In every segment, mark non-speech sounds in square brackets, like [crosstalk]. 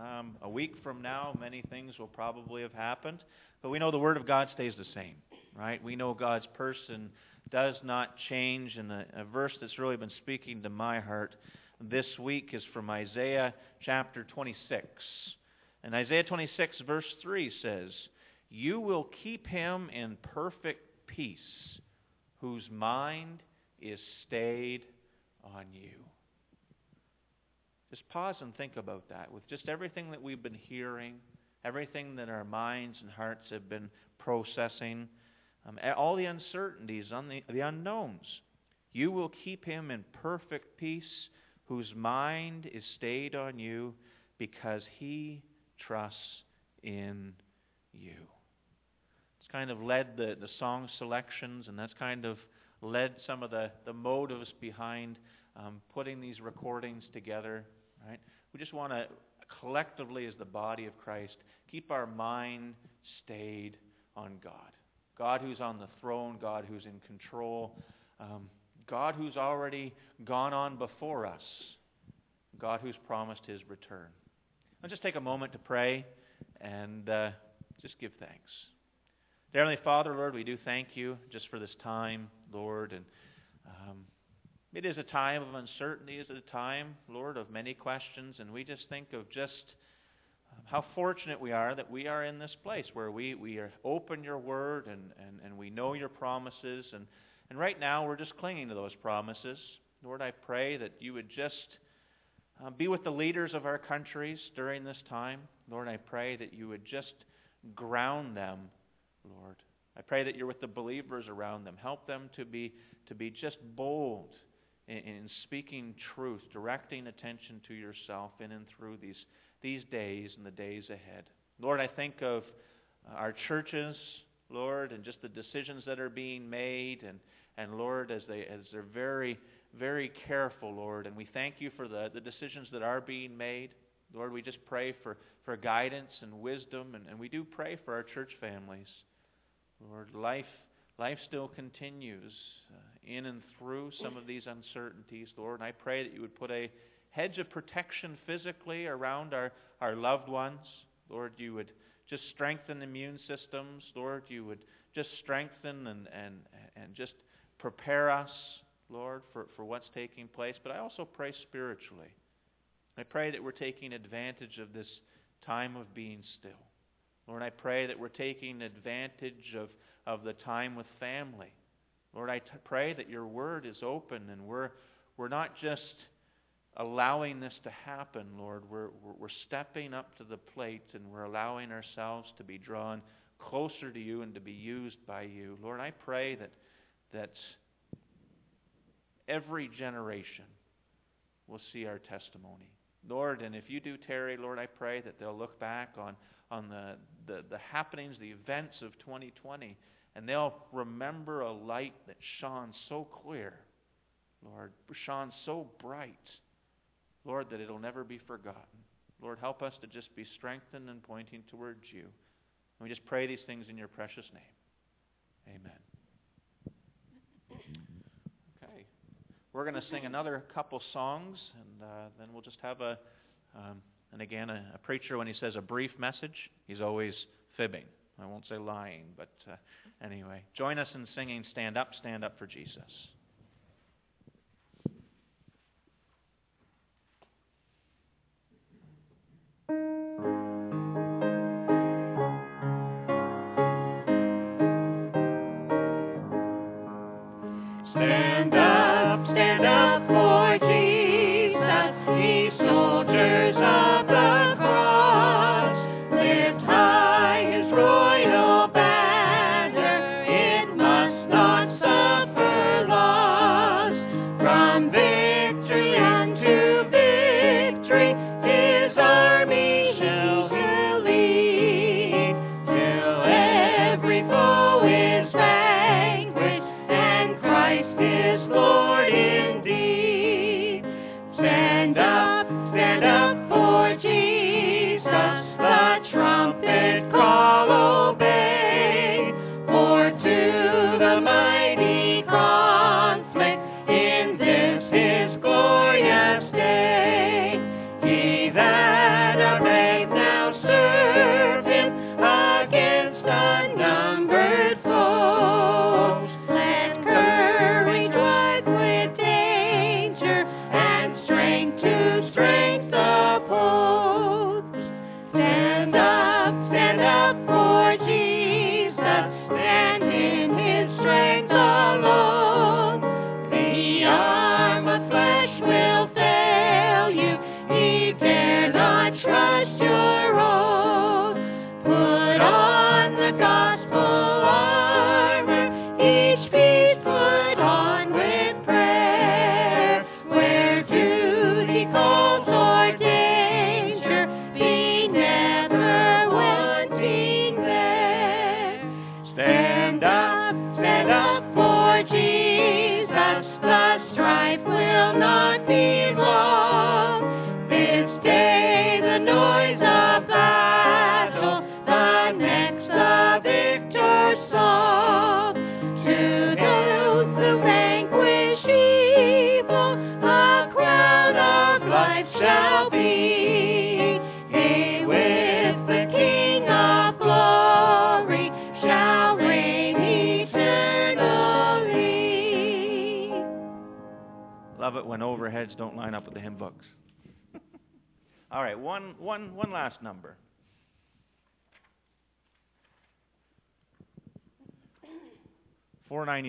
um, a week from now, many things will probably have happened, but we know the Word of God stays the same, right? We know God's person does not change, and a, a verse that's really been speaking to my heart this week is from Isaiah chapter 26. And Isaiah 26, verse 3 says, You will keep him in perfect peace, whose mind is stayed on you. Just pause and think about that. With just everything that we've been hearing, everything that our minds and hearts have been processing, um, all the uncertainties, on the, the unknowns, you will keep him in perfect peace, whose mind is stayed on you, because he trusts in you. It's kind of led the, the song selections, and that's kind of led some of the, the motives behind um, putting these recordings together. Right? We just want to collectively, as the body of Christ, keep our mind stayed on God. God who's on the throne, God who's in control, um, God who's already gone on before us, God who's promised his return. I'll just take a moment to pray and uh, just give thanks. Dear Heavenly Father, Lord, we do thank you just for this time, Lord. And um, it is a time of uncertainty. It is a time, Lord, of many questions. And we just think of just um, how fortunate we are that we are in this place where we, we are open your word and, and, and we know your promises. And, and right now, we're just clinging to those promises. Lord, I pray that you would just uh, be with the leaders of our countries during this time. Lord, I pray that you would just ground them, Lord. I pray that you're with the believers around them. Help them to be, to be just bold in, in speaking truth, directing attention to yourself in and through these, these days and the days ahead. Lord, I think of uh, our churches, Lord, and just the decisions that are being made, and, and Lord, as, they, as they're very, very careful, Lord, and we thank you for the, the decisions that are being made. Lord, we just pray for, for guidance and wisdom, and, and we do pray for our church families. Lord, life, life still continues uh, in and through some of these uncertainties, Lord. And I pray that you would put a hedge of protection physically around our, our loved ones. Lord, you would just strengthen immune systems. Lord, you would just strengthen and, and, and just prepare us, Lord, for, for what's taking place. But I also pray spiritually. I pray that we're taking advantage of this time of being still. Lord, I pray that we're taking advantage of, of the time with family. Lord, I t- pray that your word is open and we're, we're not just allowing this to happen, Lord. We're, we're stepping up to the plate and we're allowing ourselves to be drawn closer to you and to be used by you. Lord, I pray that, that every generation will see our testimony. Lord, and if you do tarry, Lord, I pray that they'll look back on, on the, the, the happenings, the events of 2020, and they'll remember a light that shone so clear, Lord, shone so bright, Lord, that it'll never be forgotten. Lord, help us to just be strengthened and pointing towards you. And we just pray these things in your precious name. Amen. Okay. We're going to sing another couple songs, and uh, then we'll just have a, um, and again, a, a, preacher, when he says a brief message, he's always fibbing. I won't say lying, but uh, anyway. Join us in singing Stand Up, Stand Up for Jesus. don't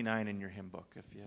29 in your hymn book if you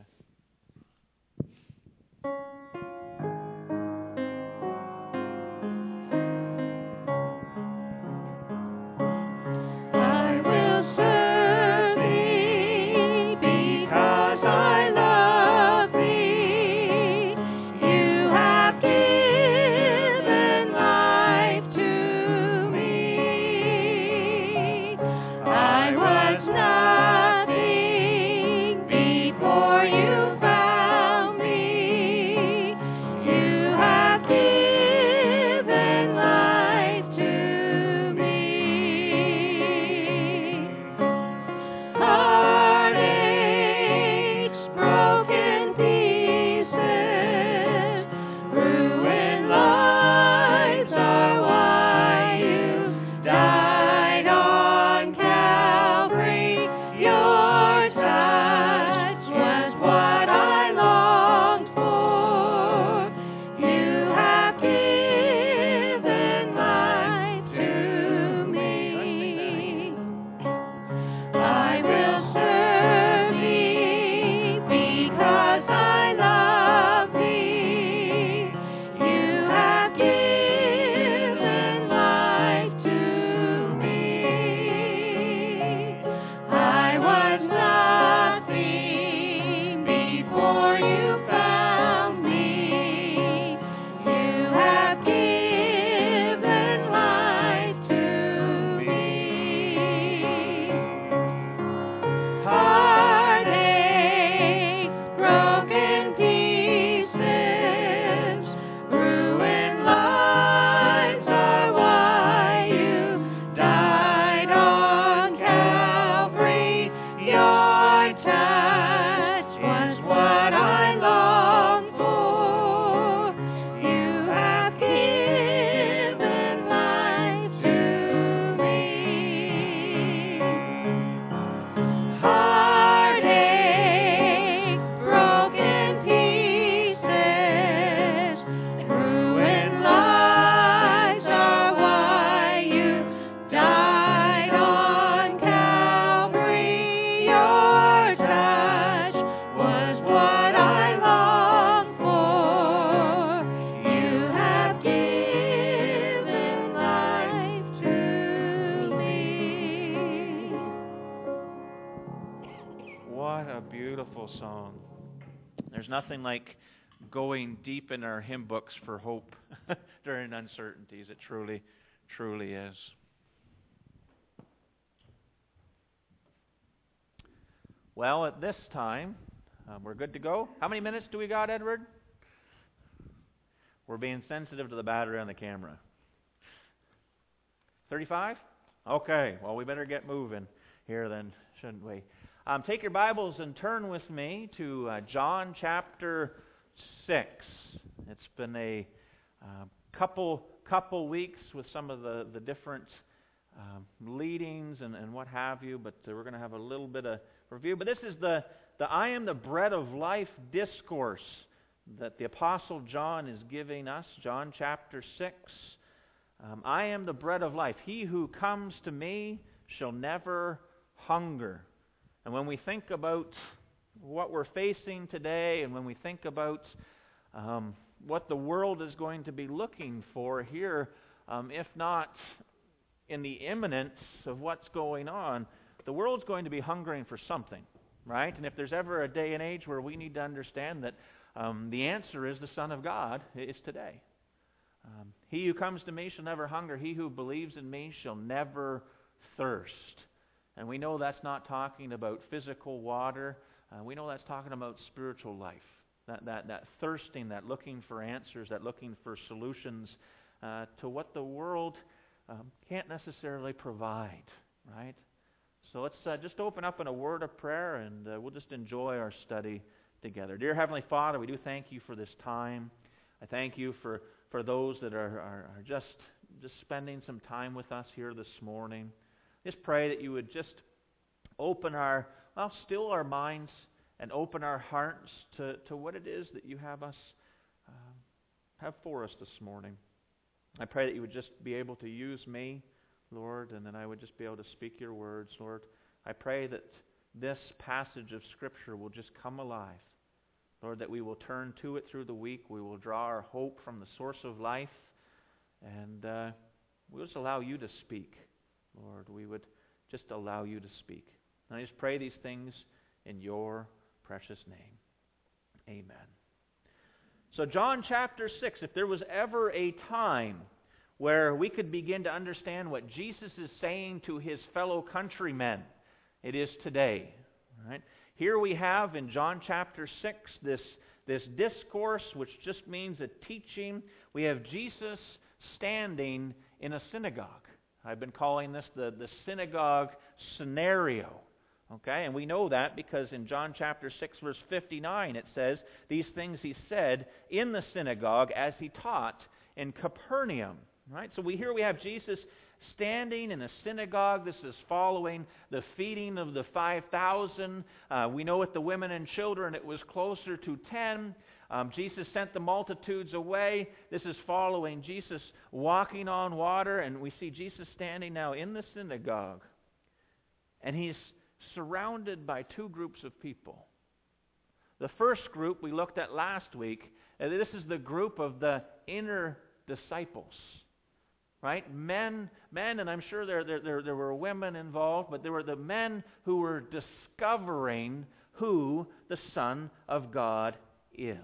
nothing like going deep in our hymn books for hope [laughs] during uncertainties. It truly, truly is. Well, at this time, um, we're good to go. How many minutes do we got, Edward? We're being sensitive to the battery on the camera. 35? Okay, well, we better get moving here then, shouldn't we? Um, take your Bibles and turn with me to uh, John chapter 6. It's been a uh, couple couple weeks with some of the, the different um, leadings and, and what have you, but uh, we're going to have a little bit of review. But this is the, the I am the bread of life discourse that the Apostle John is giving us, John chapter 6. Um, I am the bread of life. He who comes to me shall never hunger. And when we think about what we're facing today, and when we think about um, what the world is going to be looking for here, um, if not in the imminence of what's going on, the world's going to be hungering for something, right? And if there's ever a day and age where we need to understand that um, the answer is the Son of God, it's today. Um, he who comes to me shall never hunger. He who believes in me shall never thirst. And we know that's not talking about physical water. Uh, we know that's talking about spiritual life. That, that, that thirsting, that looking for answers, that looking for solutions uh, to what the world um, can't necessarily provide, right? So let's uh, just open up in a word of prayer and uh, we'll just enjoy our study together. Dear Heavenly Father, we do thank you for this time. I thank you for, for those that are, are, are just, just spending some time with us here this morning. Just pray that you would just open our, well, still our minds and open our hearts to, to what it is that you have us um, have for us this morning. I pray that you would just be able to use me, Lord, and then I would just be able to speak your words, Lord. I pray that this passage of Scripture will just come alive. Lord, that we will turn to it through the week. We will draw our hope from the source of life. And uh, we'll just allow you to speak, Lord. We would just allow you to speak. And I just pray these things in your precious name. Amen. So, John chapter 6, if there was ever a time where we could begin to understand what Jesus is saying to his fellow countrymen, it is today. Right? Here we have in John chapter 6 this, this discourse, which just means a teaching. We have Jesus standing in a synagogue. I've been calling this the, the synagogue scenario. Okay, and we know that because in John chapter 6 verse 59 it says, these things he said in the synagogue as he taught in Capernaum. Right? So we here we have Jesus standing in a synagogue. This is following the feeding of the 5,000. Uh, we know with the women and children it was closer to 10. Um, Jesus sent the multitudes away. This is following Jesus walking on water, and we see Jesus standing now in the synagogue. And he's surrounded by two groups of people. The first group we looked at last week, and this is the group of the inner disciples right? Men, men, and I'm sure there, there, there, there were women involved, but there were the men who were discovering who the Son of God is.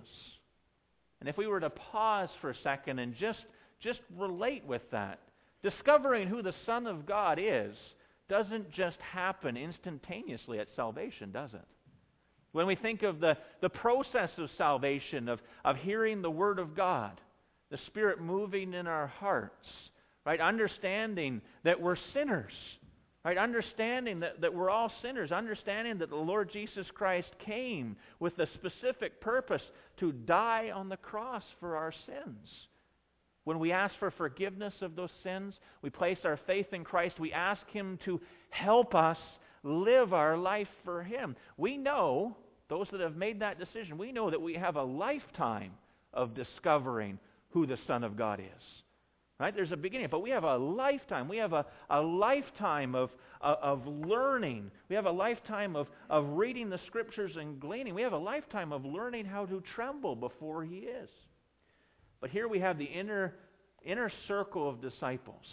And if we were to pause for a second and just, just relate with that, discovering who the Son of God is doesn't just happen instantaneously at salvation, does it? When we think of the, the process of salvation, of, of hearing the Word of God, the Spirit moving in our hearts, Right? Understanding that we're sinners. Right? Understanding that, that we're all sinners. Understanding that the Lord Jesus Christ came with the specific purpose to die on the cross for our sins. When we ask for forgiveness of those sins, we place our faith in Christ. We ask Him to help us live our life for Him. We know, those that have made that decision, we know that we have a lifetime of discovering who the Son of God is. Right? There's a beginning, but we have a lifetime. We have a, a lifetime of, uh, of learning. We have a lifetime of, of reading the scriptures and gleaning. We have a lifetime of learning how to tremble before He is. But here we have the inner, inner circle of disciples.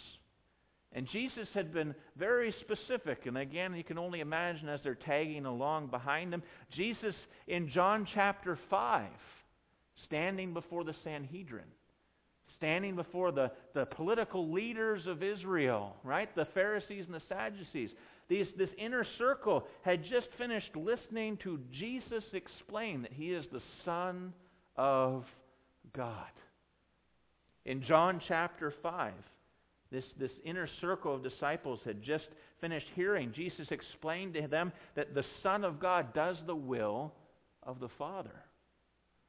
And Jesus had been very specific. And again, you can only imagine as they're tagging along behind him. Jesus in John chapter 5, standing before the Sanhedrin, standing before the, the political leaders of Israel, right? The Pharisees and the Sadducees. These, this inner circle had just finished listening to Jesus explain that he is the Son of God. In John chapter 5, this, this inner circle of disciples had just finished hearing Jesus explain to them that the Son of God does the will of the Father.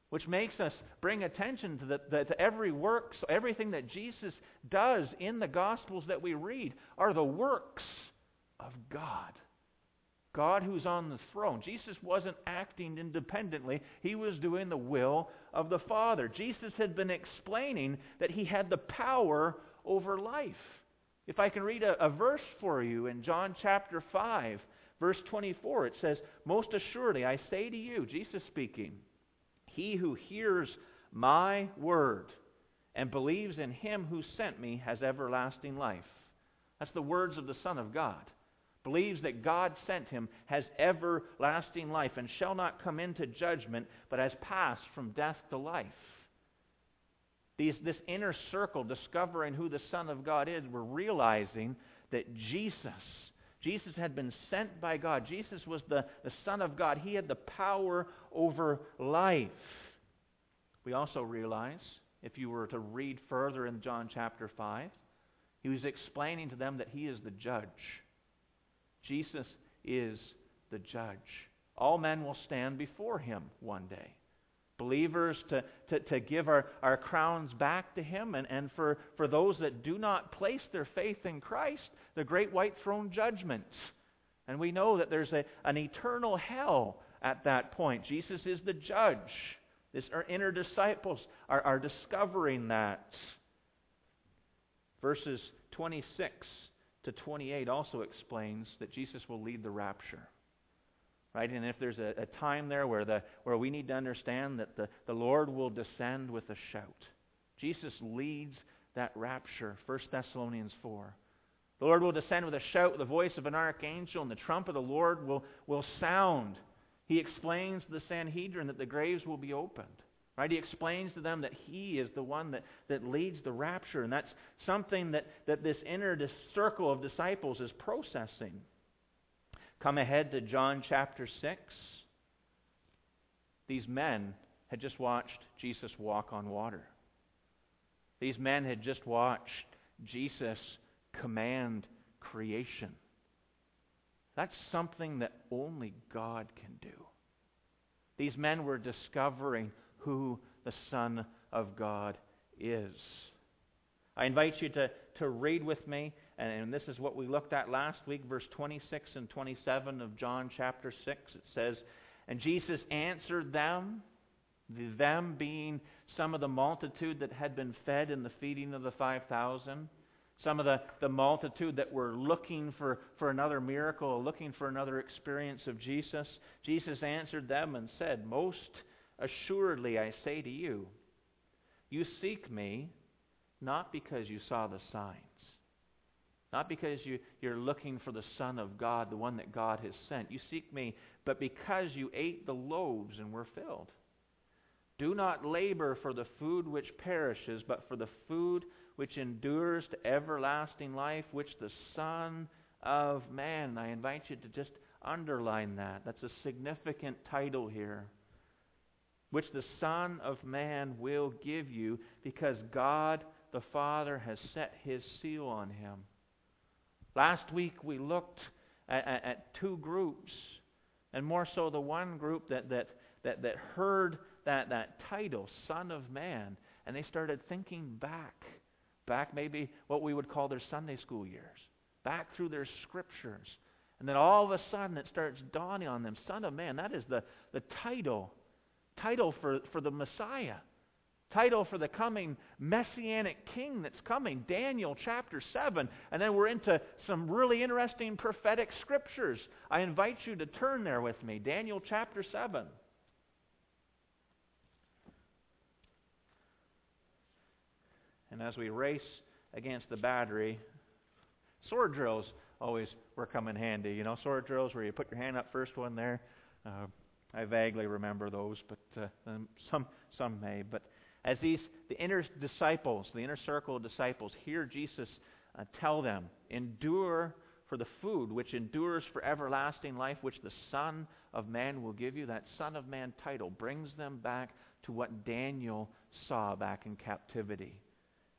Which makes us bring attention to, the, to every work, so everything that Jesus does in the Gospels that we read are the works of God. God who's on the throne. Jesus wasn't acting independently. He was doing the will of the Father. Jesus had been explaining that he had the power over life. If I can read a, a verse for you in John chapter 5, verse 24, it says, Most assuredly, I say to you, Jesus speaking, he who hears my word and believes in him who sent me has everlasting life. That's the words of the Son of God. Believes that God sent him has everlasting life and shall not come into judgment, but has passed from death to life. These, this inner circle, discovering who the Son of God is, we're realizing that Jesus, Jesus had been sent by God. Jesus was the, the Son of God. He had the power over life. We also realize, if you were to read further in John chapter 5, he was explaining to them that he is the judge. Jesus is the judge. All men will stand before him one day believers to, to, to give our, our crowns back to Him, and, and for, for those that do not place their faith in Christ, the great white throne judgment. And we know that there's a, an eternal hell at that point. Jesus is the judge. This, our inner disciples are, are discovering that. Verses 26 to 28 also explains that Jesus will lead the rapture. Right? And if there's a, a time there where, the, where we need to understand that the, the Lord will descend with a shout, Jesus leads that rapture. 1 Thessalonians 4. The Lord will descend with a shout, with the voice of an archangel, and the trump of the Lord will, will sound. He explains to the Sanhedrin that the graves will be opened. Right? He explains to them that he is the one that, that leads the rapture. And that's something that, that this inner circle of disciples is processing. Come ahead to John chapter 6. These men had just watched Jesus walk on water. These men had just watched Jesus command creation. That's something that only God can do. These men were discovering who the Son of God is. I invite you to, to read with me and, and this is what we looked at last week, verse 26 and 27 of John chapter 6. It says, And Jesus answered them, the them being some of the multitude that had been fed in the feeding of the 5,000, some of the, the multitude that were looking for, for another miracle, looking for another experience of Jesus. Jesus answered them and said, Most assuredly I say to you, you seek me not because you saw the signs not because you, you're looking for the Son of God, the one that God has sent. You seek me, but because you ate the loaves and were filled. Do not labor for the food which perishes, but for the food which endures to everlasting life, which the Son of Man. I invite you to just underline that. That's a significant title here. Which the Son of Man will give you, because God the Father has set his seal on him. Last week we looked at, at, at, two groups, and more so the one group that, that, that, that heard that, that title, Son of Man, and they started thinking back, back maybe what we would call their Sunday school years, back through their scriptures. And then all of a sudden it starts dawning on them, Son of Man, that is the, the title, title for, for the Messiah title for the coming messianic king that's coming, Daniel chapter 7. And then we're into some really interesting prophetic scriptures. I invite you to turn there with me, Daniel chapter 7. And as we race against the battery, Sword drills always were come in handy. You know, sword drills where you put your hand up first one there. Uh, I vaguely remember those, but uh, um, some some may. But as these the inner disciples, the inner circle of disciples, hear Jesus uh, tell them, endure for the food which endures for everlasting life, which the Son of Man will give you. That Son of Man title brings them back to what Daniel saw back in captivity.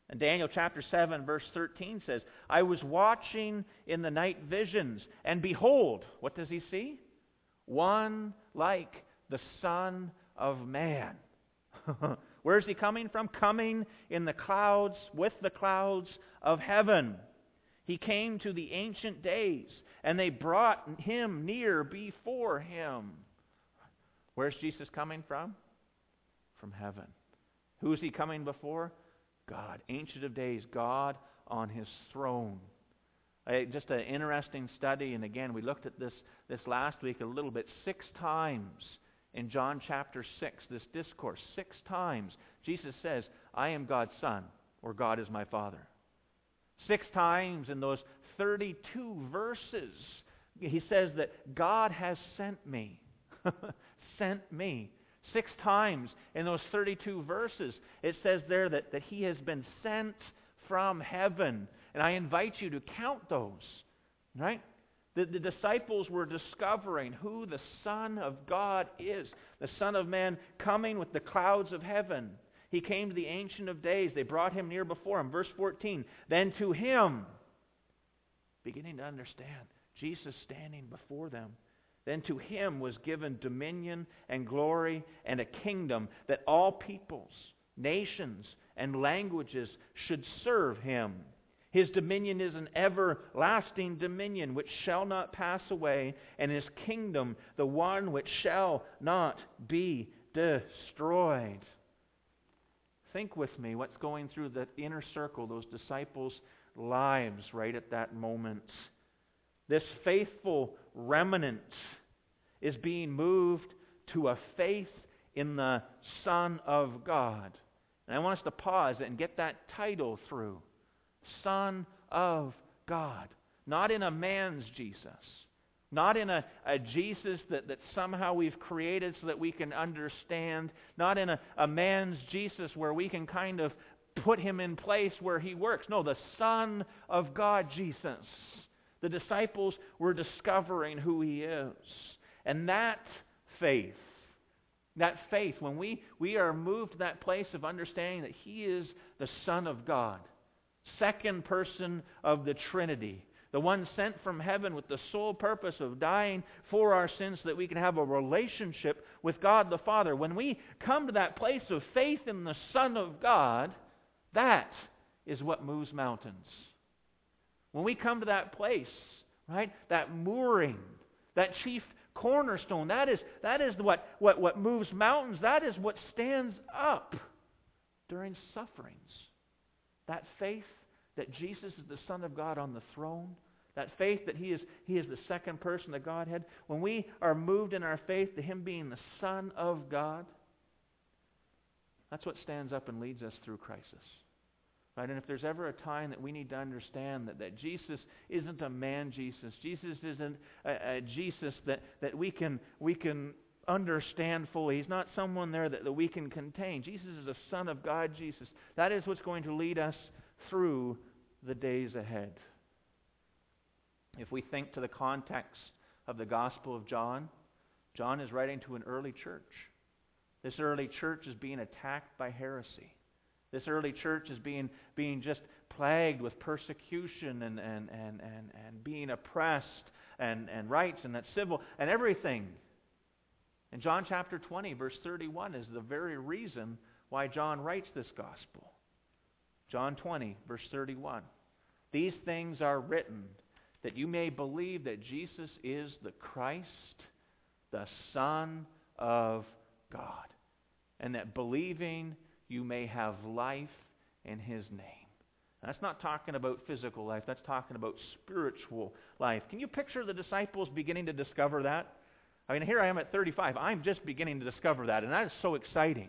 And Daniel chapter 7, verse 13 says, I was watching in the night visions, and behold, what does he see? One like the Son of Man. [laughs] Where is he coming from? Coming in the clouds, with the clouds of heaven. He came to the ancient days, and they brought him near before him. Where's Jesus coming from? From heaven. Who is he coming before? God. Ancient of days, God on his throne. just an interesting study, and again, we looked at this, this last week a little bit. Six times in John chapter 6, this discourse, six times, Jesus says, I am God's Son, or God is my Father. Six times in those 32 verses, he says that God has sent me. [laughs] sent me. Six times in those 32 verses, it says there that, that he has been sent from heaven. And I invite you to count those. Right? The, the disciples were discovering who the Son of God is. The Son of Man coming with the clouds of heaven. He came to the Ancient of Days. They brought him near before him. Verse 14. Then to him, beginning to understand, Jesus standing before them. Then to him was given dominion and glory and a kingdom that all peoples, nations, and languages should serve him. His dominion is an everlasting dominion which shall not pass away, and his kingdom the one which shall not be destroyed. Think with me what's going through the inner circle, those disciples' lives right at that moment. This faithful remnant is being moved to a faith in the Son of God. And I want us to pause and get that title through Son of God. Not in a man's Jesus not in a, a Jesus that, that somehow we've created so that we can understand. Not in a, a man's Jesus where we can kind of put him in place where he works. No, the Son of God, Jesus. The disciples were discovering who he is. And that faith, that faith, when we, we are moved to that place of understanding that he is the Son of God, second person of the Trinity, the one sent from heaven with the sole purpose of dying for our sins so that we can have a relationship with God the Father. When we come to that place of faith in the Son of God, that is what moves mountains. When we come to that place, right, that mooring, that chief cornerstone, that is, that is what, what, what moves mountains. That is what stands up during sufferings. That faith that Jesus is the Son of God on the throne, that faith that he is, he is the second person of Godhead, when we are moved in our faith to Him being the Son of God, that's what stands up and leads us through crisis. Right? And if there's ever a time that we need to understand that, that Jesus isn't a man Jesus, Jesus isn't a, a Jesus that, that we can, we can understand fully. He's not someone there that, that we can contain. Jesus is a Son of God, Jesus. That is what's going to lead us through the days ahead. If we think to the context of the Gospel of John, John is writing to an early church. This early church is being attacked by heresy. This early church is being, being just plagued with persecution and, and, and, and, and being oppressed and, and rights and that civil and everything. And John chapter 20, verse 31 is the very reason why John writes this gospel. John 20, verse 31. These things are written that you may believe that Jesus is the Christ, the Son of God, and that believing you may have life in his name. That's not talking about physical life, that's talking about spiritual life. Can you picture the disciples beginning to discover that? I mean, here I am at 35. I'm just beginning to discover that, and that is so exciting.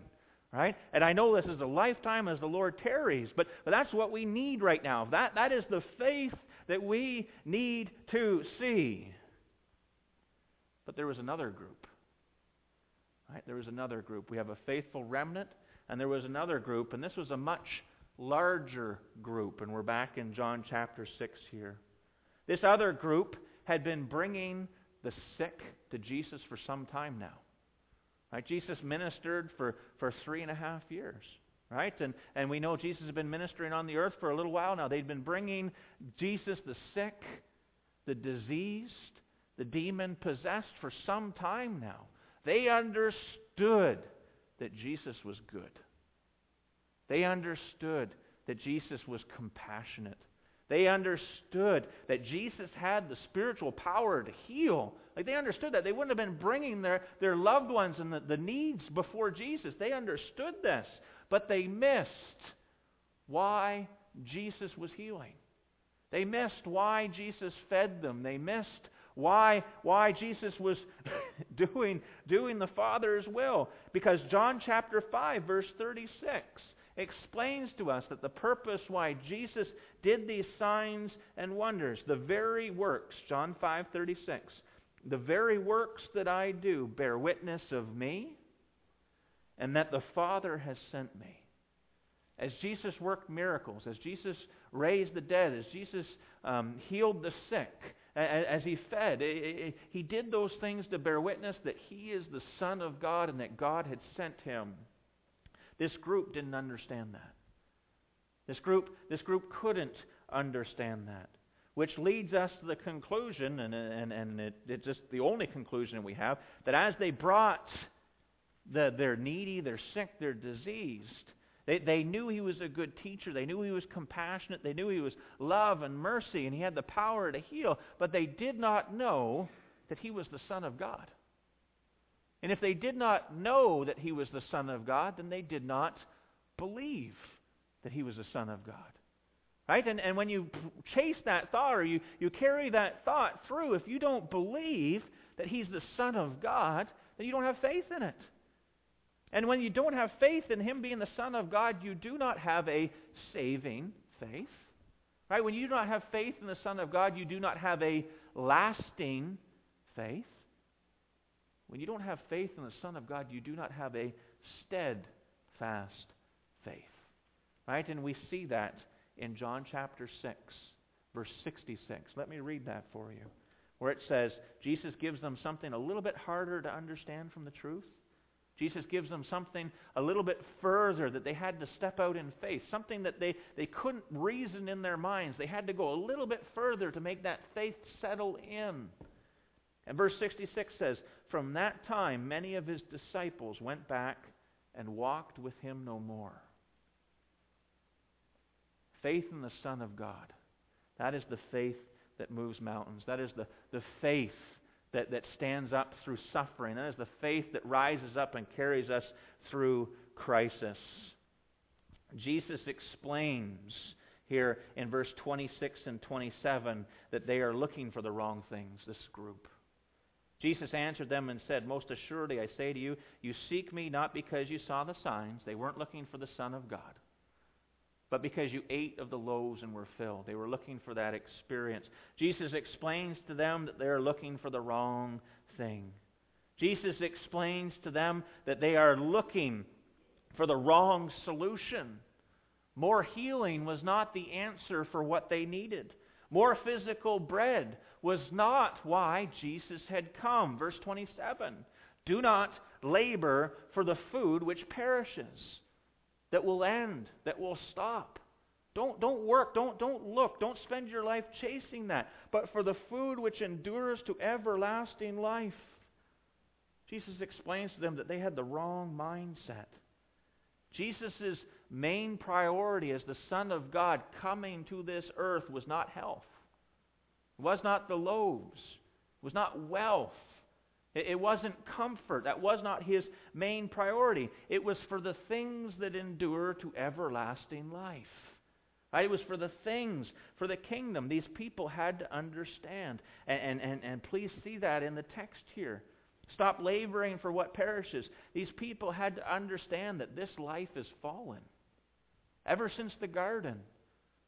Right? And I know this is a lifetime as the Lord tarries, but, but that's what we need right now. That, that is the faith that we need to see. But there was another group. Right? There was another group. We have a faithful remnant, and there was another group, and this was a much larger group. And we're back in John chapter 6 here. This other group had been bringing the sick to Jesus for some time now. Right? Jesus ministered for, for three and a half years. Right? And, and we know Jesus has been ministering on the earth for a little while now. They'd been bringing Jesus the sick, the diseased, the demon possessed for some time now. They understood that Jesus was good. They understood that Jesus was compassionate. They understood that Jesus had the spiritual power to heal. Like they understood that. They wouldn't have been bringing their, their loved ones and the, the needs before Jesus. They understood this. But they missed why Jesus was healing. They missed why Jesus fed them. They missed why, why Jesus was [laughs] doing, doing the Father's will. Because John chapter 5, verse 36 explains to us that the purpose why Jesus did these signs and wonders, the very works, John 5:36, the very works that I do bear witness of me and that the Father has sent me. As Jesus worked miracles, as Jesus raised the dead, as Jesus um, healed the sick, as he fed, he did those things to bear witness that he is the Son of God and that God had sent him. This group didn't understand that. This group, this group couldn't understand that. Which leads us to the conclusion, and, and, and it, it's just the only conclusion we have, that as they brought the, their needy, their sick, their diseased, they, they knew he was a good teacher. They knew he was compassionate. They knew he was love and mercy, and he had the power to heal. But they did not know that he was the Son of God. And if they did not know that he was the Son of God, then they did not believe that he was the Son of God. Right? And, and when you chase that thought or you, you carry that thought through, if you don't believe that he's the Son of God, then you don't have faith in it. And when you don't have faith in him being the Son of God, you do not have a saving faith. Right? When you do not have faith in the Son of God, you do not have a lasting faith. When you don't have faith in the Son of God, you do not have a steadfast faith. Right? And we see that in John chapter 6, verse 66. Let me read that for you. Where it says, Jesus gives them something a little bit harder to understand from the truth. Jesus gives them something a little bit further that they had to step out in faith, something that they, they couldn't reason in their minds. They had to go a little bit further to make that faith settle in. And verse 66 says, From that time many of his disciples went back and walked with him no more. Faith in the Son of God. That is the faith that moves mountains. That is the, the faith that, that stands up through suffering. That is the faith that rises up and carries us through crisis. Jesus explains here in verse 26 and 27 that they are looking for the wrong things, this group. Jesus answered them and said, Most assuredly I say to you, you seek me not because you saw the signs. They weren't looking for the Son of God but because you ate of the loaves and were filled. They were looking for that experience. Jesus explains to them that they are looking for the wrong thing. Jesus explains to them that they are looking for the wrong solution. More healing was not the answer for what they needed. More physical bread was not why Jesus had come. Verse 27 Do not labor for the food which perishes that will end, that will stop. Don't, don't work, don't, don't look, don't spend your life chasing that, but for the food which endures to everlasting life. Jesus explains to them that they had the wrong mindset. Jesus' main priority as the Son of God coming to this earth was not health. It was not the loaves. It was not wealth. It wasn't comfort. That was not his main priority. It was for the things that endure to everlasting life. It was for the things, for the kingdom. These people had to understand. And, and, and, please see that in the text here. Stop laboring for what perishes. These people had to understand that this life is fallen. Ever since the garden,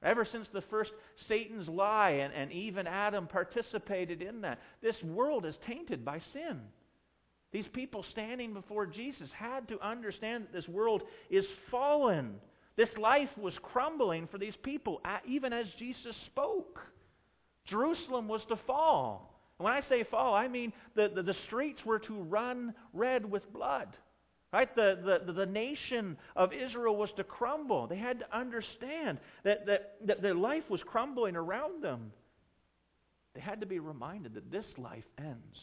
Ever since the first Satan's lie, and, and even Adam participated in that, this world is tainted by sin. These people standing before Jesus had to understand that this world is fallen. This life was crumbling for these people, even as Jesus spoke. Jerusalem was to fall. And when I say fall, I mean the, the, the streets were to run red with blood. Right? The, the, the nation of Israel was to crumble. They had to understand that, that, that their life was crumbling around them. They had to be reminded that this life ends.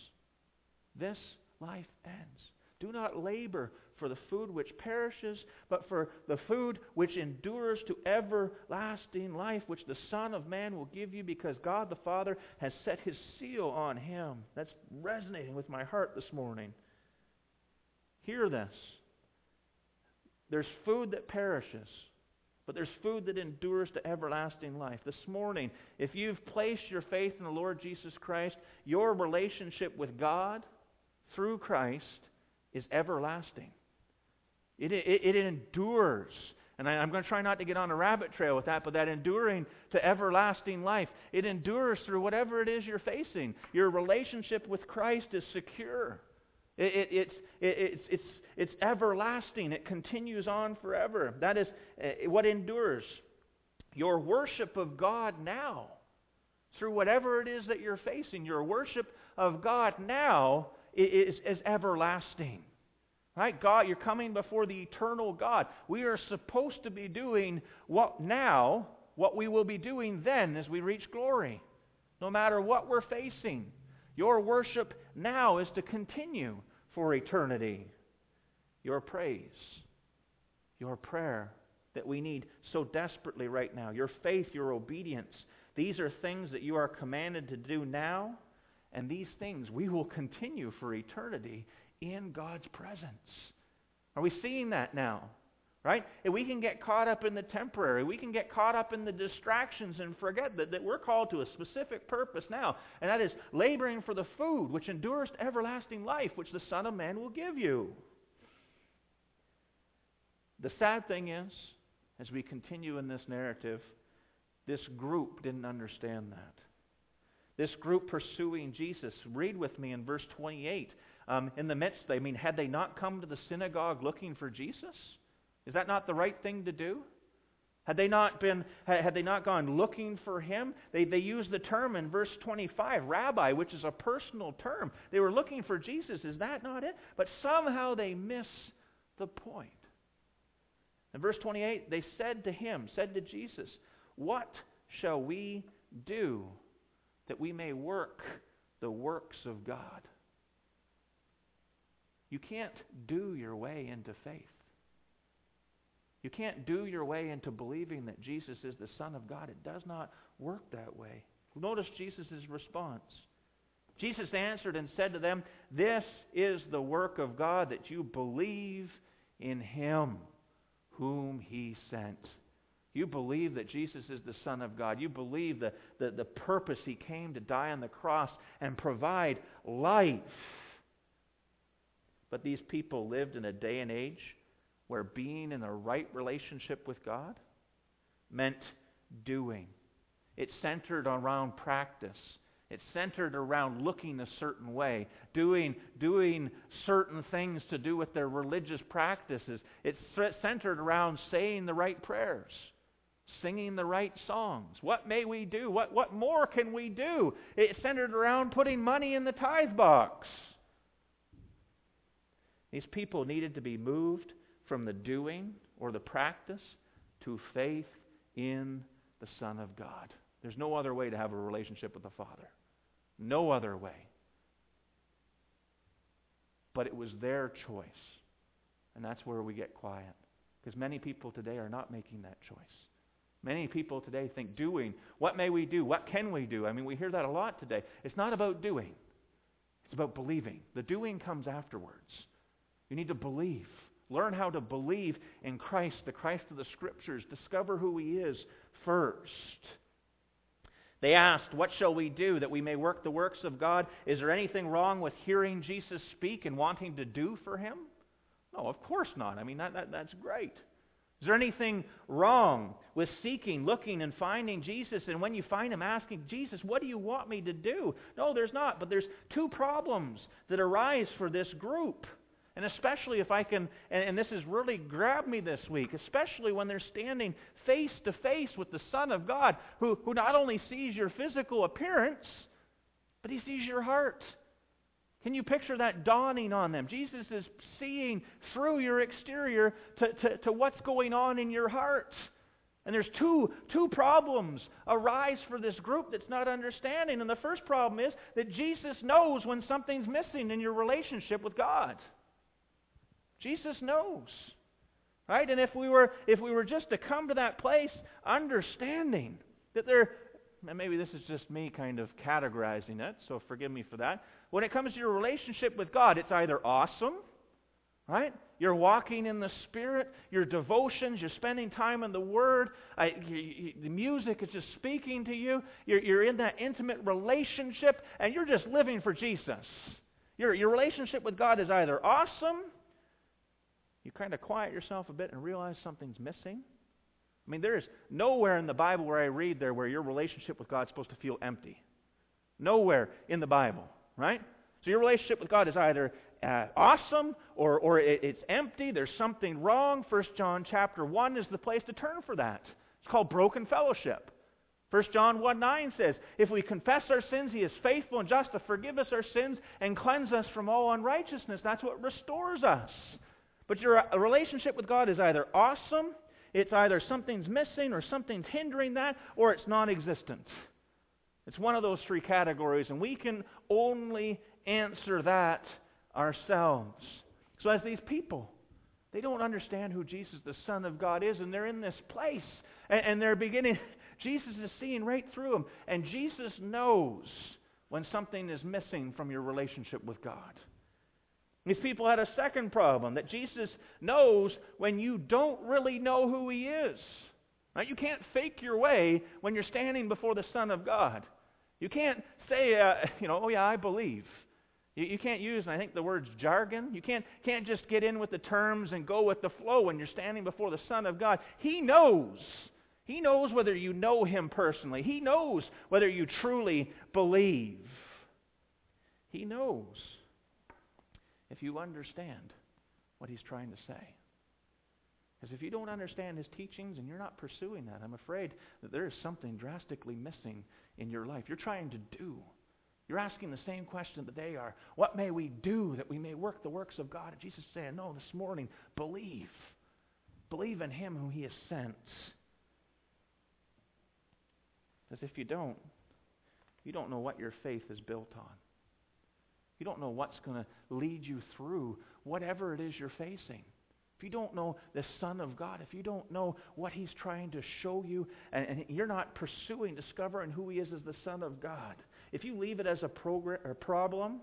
This life ends. Do not labor for the food which perishes, but for the food which endures to everlasting life, which the Son of Man will give you, because God the Father has set his seal on him. That's resonating with my heart this morning. Hear this. There's food that perishes, but there's food that endures to everlasting life. This morning, if you've placed your faith in the Lord Jesus Christ, your relationship with God through Christ is everlasting. It, it, it endures. And I, am going to try not to get on a rabbit trail with that, but that enduring to everlasting life, it endures through whatever it is you're facing. Your relationship with Christ is secure. It, it, it's, it's, it's, it's everlasting. It continues on forever. That is uh, what endures. Your worship of God now, through whatever it is that you're facing, your worship of God now is, is everlasting. Right? God, you're coming before the eternal God. We are supposed to be doing what now, what we will be doing then as we reach glory. No matter what we're facing. Your worship now is to continue for eternity. Your praise, your prayer that we need so desperately right now, your faith, your obedience, these are things that you are commanded to do now and these things we will continue for eternity in God's presence. Are we seeing that now? Right? And we can get caught up in the temporary. We can get caught up in the distractions and forget that, that we're called to a specific purpose now, and that is laboring for the food which endures everlasting life, which the Son of Man will give you. The sad thing is, as we continue in this narrative, this group didn't understand that this group pursuing Jesus. Read with me in verse 28. Um, in the midst, I mean, had they not come to the synagogue looking for Jesus? Is that not the right thing to do? Had they not been, had they not gone looking for him? They, they use the term in verse 25, rabbi, which is a personal term. They were looking for Jesus. Is that not it? But somehow they miss the point. In verse 28, they said to him, said to Jesus, What shall we do that we may work the works of God. You can't do your way into faith. You can't do your way into believing that Jesus is the Son of God. It does not work that way. Notice Jesus' response. Jesus answered and said to them, This is the work of God, that you believe in him whom he sent. You believe that Jesus is the Son of God. You believe the, the, the purpose He came to die on the cross and provide life. But these people lived in a day and age where being in the right relationship with God meant doing. It centered around practice. It centered around looking a certain way, doing, doing certain things to do with their religious practices. It centered around saying the right prayers singing the right songs. What may we do? What, what more can we do? It centered around putting money in the tithe box. These people needed to be moved from the doing or the practice to faith in the Son of God. There's no other way to have a relationship with the Father. No other way. But it was their choice. And that's where we get quiet. Because many people today are not making that choice. Many people today think doing. What may we do? What can we do? I mean, we hear that a lot today. It's not about doing, it's about believing. The doing comes afterwards. You need to believe. Learn how to believe in Christ, the Christ of the Scriptures. Discover who He is first. They asked, What shall we do that we may work the works of God? Is there anything wrong with hearing Jesus speak and wanting to do for Him? No, of course not. I mean, that, that, that's great. Is there anything wrong with seeking, looking, and finding Jesus? And when you find him, asking, Jesus, what do you want me to do? No, there's not. But there's two problems that arise for this group. And especially if I can, and, and this has really grabbed me this week, especially when they're standing face to face with the Son of God, who, who not only sees your physical appearance, but he sees your heart. Can you picture that dawning on them? Jesus is seeing through your exterior to, to, to what's going on in your heart. And there's two, two problems arise for this group that's not understanding. And the first problem is that Jesus knows when something's missing in your relationship with God. Jesus knows. Right? And if we were if we were just to come to that place understanding that there and maybe this is just me kind of categorizing it, so forgive me for that. When it comes to your relationship with God, it's either awesome, right? You're walking in the Spirit, your devotions, you're spending time in the Word, I, you, you, the music is just speaking to you, you're, you're in that intimate relationship, and you're just living for Jesus. Your, your relationship with God is either awesome you kind of quiet yourself a bit and realize something's missing. I mean, there is nowhere in the Bible where I read there where your relationship with God is supposed to feel empty. Nowhere in the Bible, right? So your relationship with God is either uh, awesome or, or it, it's empty. There's something wrong. 1 John chapter 1 is the place to turn for that. It's called broken fellowship. 1 John 1 9 says, If we confess our sins, He is faithful and just to forgive us our sins and cleanse us from all unrighteousness. That's what restores us. But your relationship with God is either awesome, it's either something's missing or something's hindering that, or it's non existent. It's one of those three categories, and we can only answer that ourselves. So, as these people, they don't understand who Jesus, the Son of God, is, and they're in this place, and, and they're beginning. [laughs] Jesus is seeing right through them, and Jesus knows when something is missing from your relationship with God. These people had a second problem that Jesus knows when you don't really know who he is. You can't fake your way when you're standing before the Son of God. You can't say, uh, you know, oh yeah, I believe. You, you can't use, I think the word's jargon. You can't, can't just get in with the terms and go with the flow when you're standing before the Son of God. He knows. He knows whether you know him personally. He knows whether you truly believe. He knows if you understand what he's trying to say. Because if you don't understand his teachings and you're not pursuing that, I'm afraid that there is something drastically missing in your life. You're trying to do. You're asking the same question that they are. What may we do that we may work the works of God? And Jesus is saying, No, this morning, believe. Believe in him who he has sent. Because if you don't, you don't know what your faith is built on. You don't know what's going to lead you through whatever it is you're facing. If you don't know the Son of God, if you don't know what He's trying to show you, and, and you're not pursuing, discovering who He is as the Son of God, if you leave it as a, progr- problem,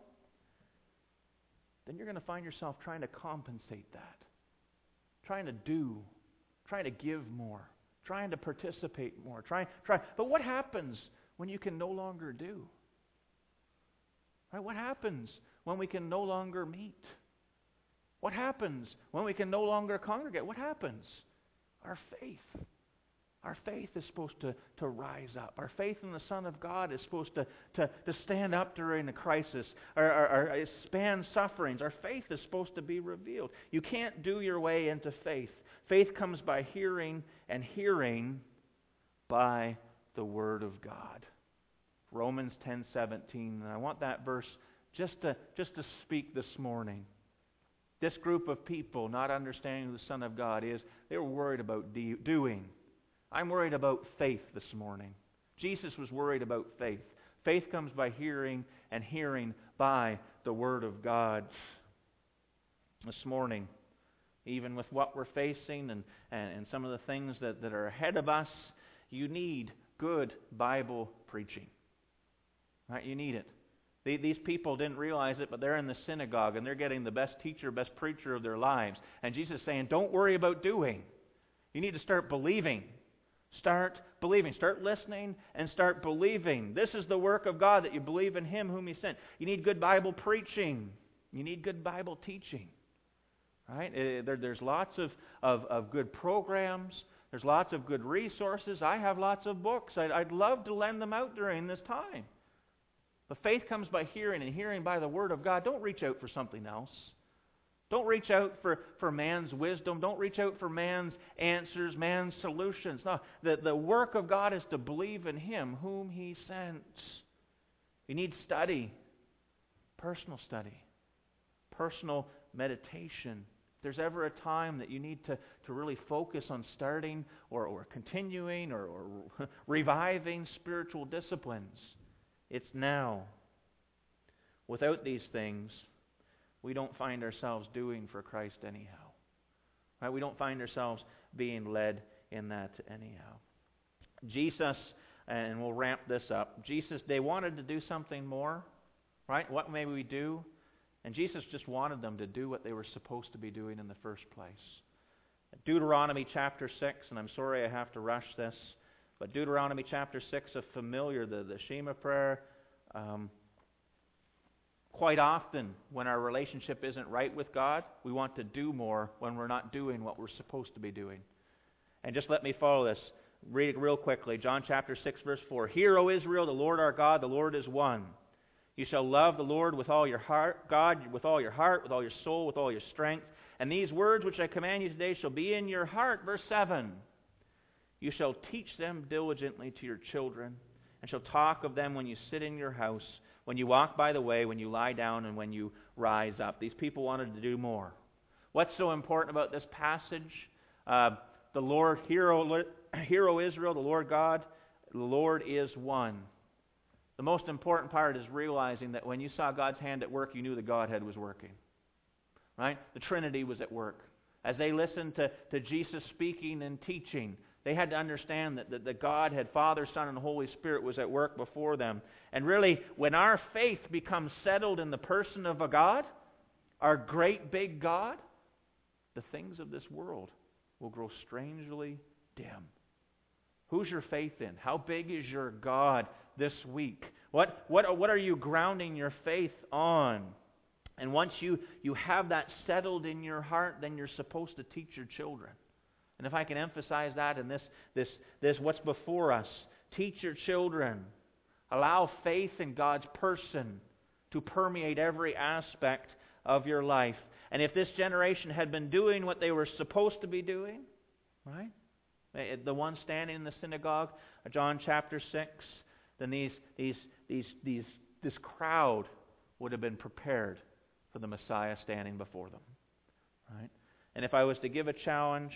then you're going to find yourself trying to compensate that, trying to do, trying to give more, trying to participate more, trying, try. But what happens when you can no longer do? Right? What happens when we can no longer meet? What happens when we can no longer congregate? What happens? Our faith. Our faith is supposed to, to rise up. Our faith in the Son of God is supposed to, to, to stand up during a crisis, or, or, span sufferings. Our faith is supposed to be revealed. You can't do your way into faith. Faith comes by hearing, and hearing by the Word of God. Romans 10:17. And I want that verse just to, just to speak this morning. This group of people, not understanding who the Son of God is, they were worried about de- doing. I'm worried about faith this morning. Jesus was worried about faith. Faith comes by hearing, and hearing by the Word of God. This morning, even with what we're facing and, and, and some of the things that, that are ahead of us, you need good Bible preaching. Right? You need it. These people didn't realize it, but they're in the synagogue and they're getting the best teacher, best preacher of their lives. And Jesus is saying, don't worry about doing. You need to start believing. Start believing. Start listening and start believing. This is the work of God that you believe in Him whom He sent. You need good Bible preaching. You need good Bible teaching. Right? Uh, there, there's lots of, of, of good programs. There's lots of good resources. I have lots of books. I'd, I'd love to lend them out during this time. But faith comes by hearing, and hearing by the Word of God. Don't reach out for something else. Don't reach out for, for man's wisdom. Don't reach out for man's answers, man's solutions. No, the, the work of God is to believe in Him whom He sent. You need study, personal study, personal meditation. If there's ever a time that you need to, to really focus on starting or, or continuing or, or [laughs] reviving spiritual disciplines, it's now. Without these things, we don't find ourselves doing for Christ anyhow. Right? We don't find ourselves being led in that anyhow. Jesus, and we'll ramp this up. Jesus, they wanted to do something more, right? What may we do? And Jesus just wanted them to do what they were supposed to be doing in the first place. Deuteronomy chapter 6, and I'm sorry I have to rush this, but Deuteronomy chapter 6, a familiar, the, the Shema prayer. Um, Quite often, when our relationship isn't right with God, we want to do more when we're not doing what we're supposed to be doing. And just let me follow this. Read it real quickly. John chapter 6, verse 4. Hear, O Israel, the Lord our God, the Lord is one. You shall love the Lord with all your heart, God, with all your heart, with all your soul, with all your strength. And these words which I command you today shall be in your heart. Verse 7. You shall teach them diligently to your children, and shall talk of them when you sit in your house when you walk by the way, when you lie down, and when you rise up. These people wanted to do more. What's so important about this passage? Uh, the Lord, hero, [clears throat] hero Israel, the Lord God, the Lord is one. The most important part is realizing that when you saw God's hand at work, you knew the Godhead was working. Right? The Trinity was at work. As they listened to, to Jesus speaking and teaching, they had to understand that, that, that God had Father, Son, and Holy Spirit was at work before them. And really, when our faith becomes settled in the person of a God, our great big God, the things of this world will grow strangely dim. Who's your faith in? How big is your God this week? What, what, what are you grounding your faith on? And once you, you have that settled in your heart, then you're supposed to teach your children. And if I can emphasize that in this, this, this what's before us, teach your children. Allow faith in God's person to permeate every aspect of your life. And if this generation had been doing what they were supposed to be doing, right? Eh, the one standing in the synagogue, uh, John chapter 6, then these, these, these, these, this crowd would have been prepared for the Messiah standing before them. Right? And if I was to give a challenge,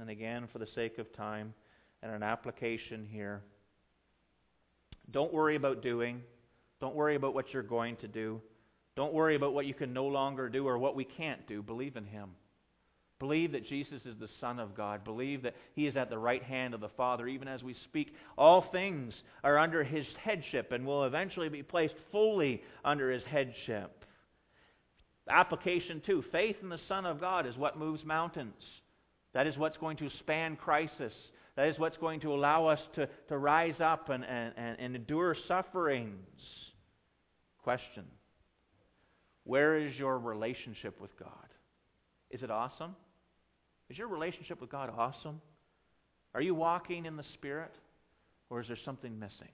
and again, for the sake of time and an application here, don't worry about doing. Don't worry about what you're going to do. Don't worry about what you can no longer do or what we can't do. Believe in Him. Believe that Jesus is the Son of God. Believe that He is at the right hand of the Father. Even as we speak, all things are under His headship and will eventually be placed fully under His headship. Application two faith in the Son of God is what moves mountains. That is what's going to span crisis. That is what's going to allow us to, to rise up and, and, and endure sufferings. Question Where is your relationship with God? Is it awesome? Is your relationship with God awesome? Are you walking in the Spirit? Or is there something missing?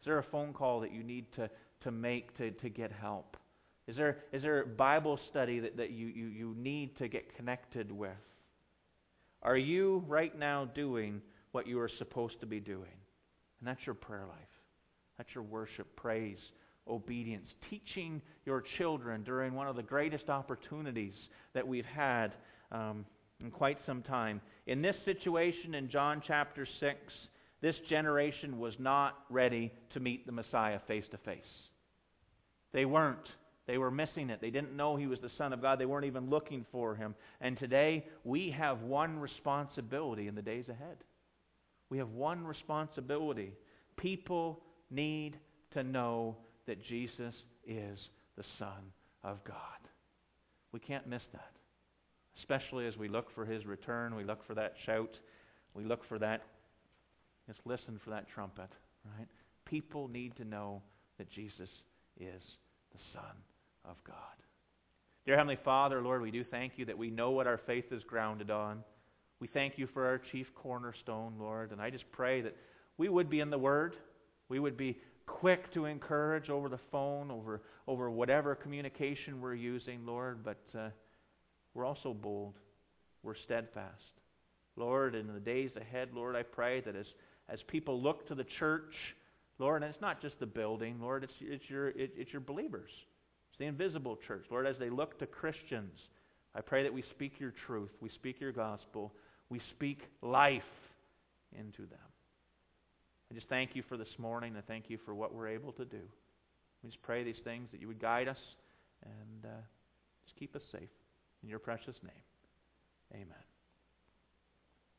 Is there a phone call that you need to, to make to, to get help? Is there, is there a Bible study that, that you, you, you need to get connected with? Are you right now doing what you are supposed to be doing? And that's your prayer life. That's your worship, praise, obedience. Teaching your children during one of the greatest opportunities that we've had um, in quite some time. In this situation in John chapter 6, this generation was not ready to meet the Messiah face to face. They weren't. They were missing it. They didn't know he was the Son of God. They weren't even looking for him. And today, we have one responsibility in the days ahead. We have one responsibility. People need to know that Jesus is the Son of God. We can't miss that. Especially as we look for his return, we look for that shout, we look for that. Just listen for that trumpet, right? People need to know that Jesus is the Son of God. Dear Heavenly Father, Lord, we do thank you that we know what our faith is grounded on. We thank you for our chief cornerstone, Lord. And I just pray that we would be in the Word. We would be quick to encourage over the phone, over, over whatever communication we're using, Lord. But uh, we're also bold. We're steadfast. Lord, in the days ahead, Lord, I pray that as, as people look to the church, Lord, and it's not just the building, Lord, it's, it's, your, it, it's your believers. It's the invisible church. Lord, as they look to Christians, I pray that we speak your truth, we speak your gospel, we speak life into them. I just thank you for this morning. I thank you for what we're able to do. We just pray these things that you would guide us and uh, just keep us safe. In your precious name, amen.